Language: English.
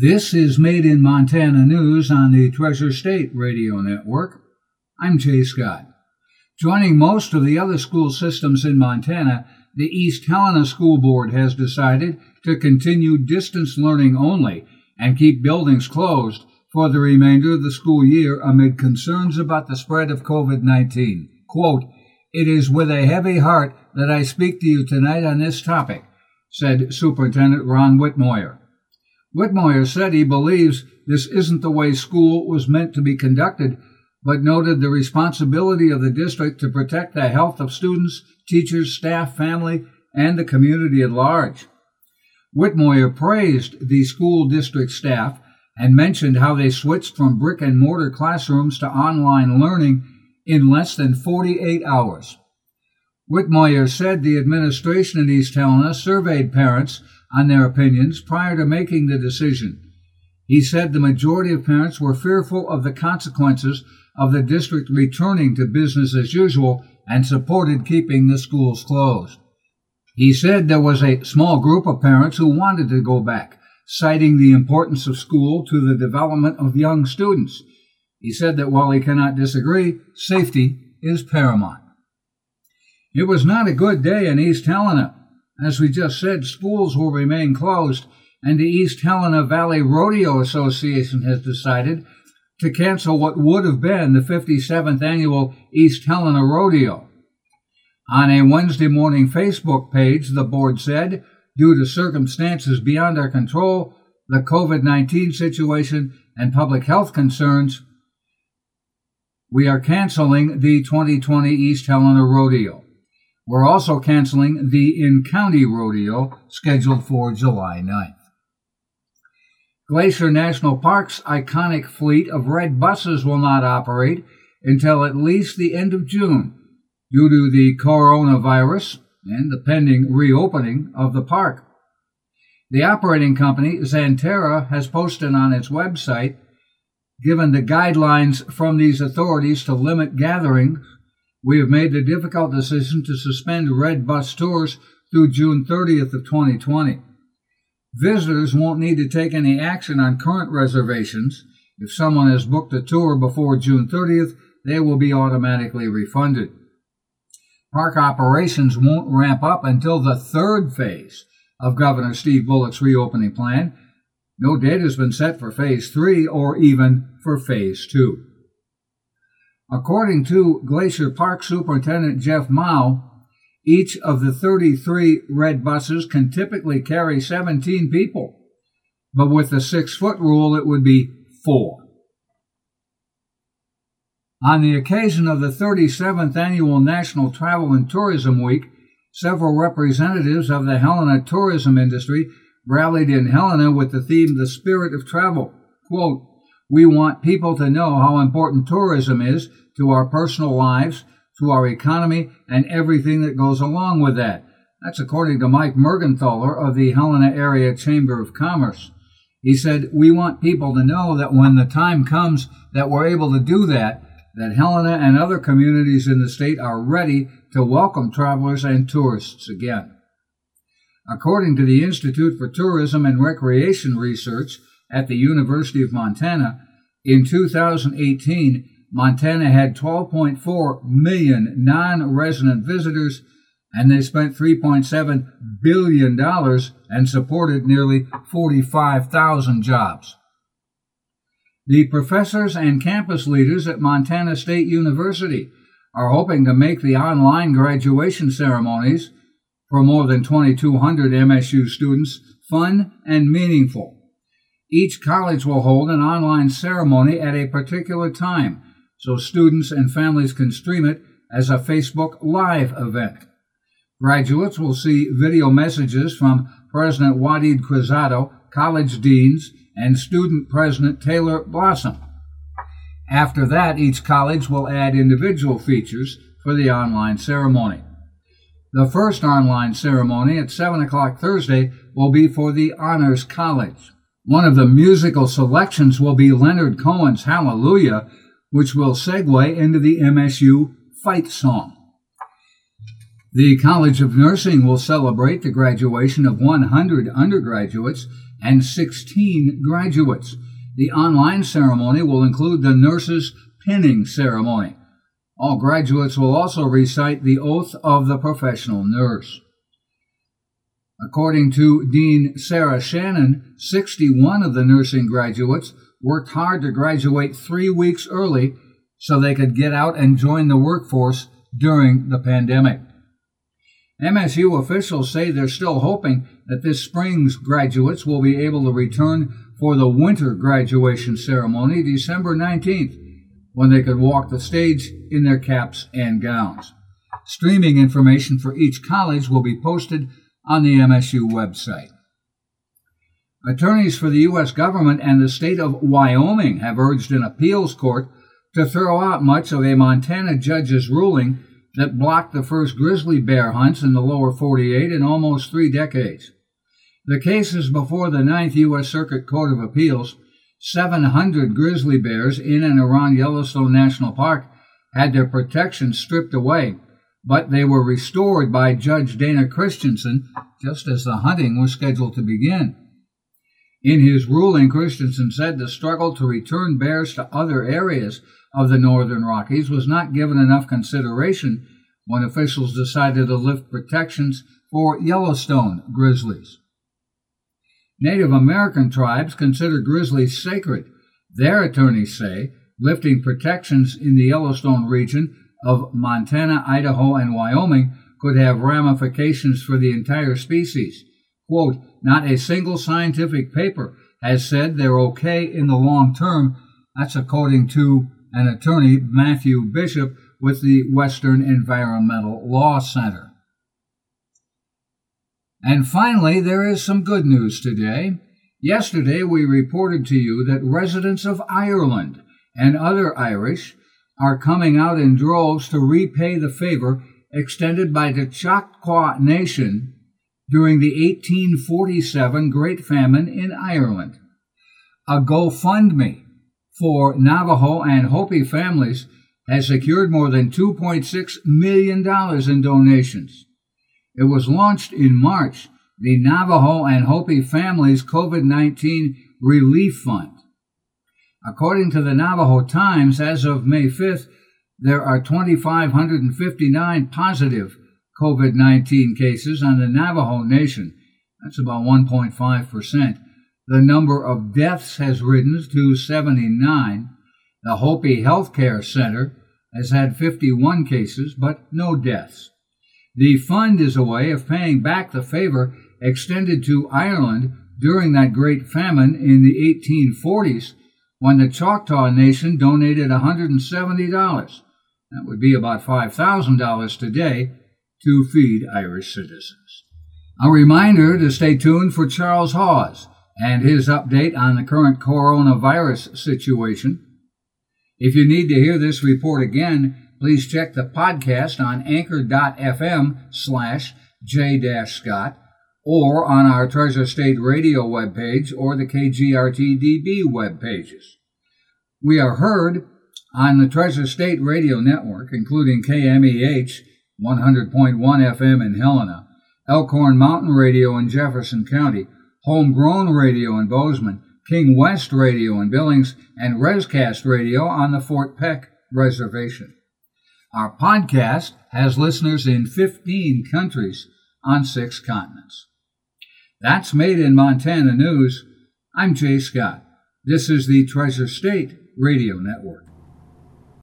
This is Made in Montana News on the Treasure State Radio Network. I'm Jay Scott. Joining most of the other school systems in Montana, the East Helena School Board has decided to continue distance learning only and keep buildings closed for the remainder of the school year amid concerns about the spread of COVID 19. Quote, It is with a heavy heart that I speak to you tonight on this topic, said Superintendent Ron Whitmoyer. Whitmoyer said he believes this isn't the way school was meant to be conducted, but noted the responsibility of the district to protect the health of students, teachers, staff, family, and the community at large. Whitmoyer praised the school district staff and mentioned how they switched from brick and mortar classrooms to online learning in less than 48 hours. Whitmoyer said the administration in East Helena surveyed parents on their opinions prior to making the decision. He said the majority of parents were fearful of the consequences of the district returning to business as usual and supported keeping the schools closed. He said there was a small group of parents who wanted to go back, citing the importance of school to the development of young students. He said that while he cannot disagree, safety is paramount. It was not a good day in East Helena. As we just said, schools will remain closed, and the East Helena Valley Rodeo Association has decided to cancel what would have been the 57th annual East Helena Rodeo. On a Wednesday morning Facebook page, the board said, due to circumstances beyond our control, the COVID 19 situation, and public health concerns, we are canceling the 2020 East Helena Rodeo. We're also canceling the in county rodeo scheduled for July 9th. Glacier National Park's iconic fleet of red buses will not operate until at least the end of June due to the coronavirus and the pending reopening of the park. The operating company, Xanterra, has posted on its website, given the guidelines from these authorities to limit gatherings we have made the difficult decision to suspend Red Bus tours through June 30th of 2020. Visitors won't need to take any action on current reservations. If someone has booked a tour before June 30th, they will be automatically refunded. Park operations won't ramp up until the third phase of Governor Steve Bullock's reopening plan. No date has been set for phase three or even for phase two. According to Glacier Park Superintendent Jeff Mow, each of the 33 red buses can typically carry 17 people, but with the six foot rule, it would be four. On the occasion of the 37th annual National Travel and Tourism Week, several representatives of the Helena tourism industry rallied in Helena with the theme The Spirit of Travel. Quote, we want people to know how important tourism is to our personal lives, to our economy, and everything that goes along with that. That's according to Mike Mergenthaler of the Helena Area Chamber of Commerce. He said, We want people to know that when the time comes that we're able to do that, that Helena and other communities in the state are ready to welcome travelers and tourists again. According to the Institute for Tourism and Recreation Research, at the University of Montana, in 2018, Montana had 12.4 million non resident visitors, and they spent $3.7 billion and supported nearly 45,000 jobs. The professors and campus leaders at Montana State University are hoping to make the online graduation ceremonies for more than 2,200 MSU students fun and meaningful. Each college will hold an online ceremony at a particular time, so students and families can stream it as a Facebook Live event. Graduates will see video messages from President Waded Cruzado, college deans, and student president Taylor Blossom. After that, each college will add individual features for the online ceremony. The first online ceremony at 7 o'clock Thursday will be for the Honors College. One of the musical selections will be Leonard Cohen's Hallelujah, which will segue into the MSU fight song. The College of Nursing will celebrate the graduation of 100 undergraduates and 16 graduates. The online ceremony will include the nurses' pinning ceremony. All graduates will also recite the oath of the professional nurse. According to Dean Sarah Shannon, 61 of the nursing graduates worked hard to graduate three weeks early so they could get out and join the workforce during the pandemic. MSU officials say they're still hoping that this spring's graduates will be able to return for the winter graduation ceremony December 19th, when they could walk the stage in their caps and gowns. Streaming information for each college will be posted on the MSU website. Attorneys for the U.S. government and the state of Wyoming have urged an appeals court to throw out much of a Montana judge's ruling that blocked the first grizzly bear hunts in the lower 48 in almost three decades. The case is before the Ninth U.S. Circuit Court of Appeals. 700 grizzly bears in and around Yellowstone National Park had their protection stripped away, but they were restored by Judge Dana Christensen just as the hunting was scheduled to begin. In his ruling, Christensen said the struggle to return bears to other areas of the Northern Rockies was not given enough consideration when officials decided to lift protections for Yellowstone grizzlies. Native American tribes consider grizzlies sacred. Their attorneys say lifting protections in the Yellowstone region of Montana, Idaho, and Wyoming could have ramifications for the entire species. Quote, not a single scientific paper has said they're okay in the long term. That's according to an attorney, Matthew Bishop, with the Western Environmental Law Center. And finally, there is some good news today. Yesterday, we reported to you that residents of Ireland and other Irish are coming out in droves to repay the favor extended by the Choctaw Nation during the 1847 Great Famine in Ireland. A GoFundMe for Navajo and Hopi families has secured more than $2.6 million in donations. It was launched in March, the Navajo and Hopi Families COVID 19 Relief Fund. According to the Navajo Times, as of May 5th, there are 2,559 positive COVID 19 cases on the Navajo Nation. That's about 1.5%. The number of deaths has risen to 79. The Hopi Healthcare Center has had 51 cases, but no deaths. The fund is a way of paying back the favor extended to Ireland during that great famine in the 1840s when the Choctaw Nation donated $170. That would be about $5,000 today to feed Irish citizens. A reminder to stay tuned for Charles Hawes and his update on the current coronavirus situation. If you need to hear this report again, please check the podcast on anchor.fm slash j-scott or on our Treasure State Radio webpage or the KGRTDB web pages. We are heard on the Treasure State Radio Network, including KMEH 100.1 FM in Helena, Elkhorn Mountain Radio in Jefferson County, Homegrown Radio in Bozeman, King West Radio in Billings, and Rescast Radio on the Fort Peck Reservation. Our podcast has listeners in 15 countries on six continents. That's Made in Montana News. I'm Jay Scott. This is the Treasure State Radio Network.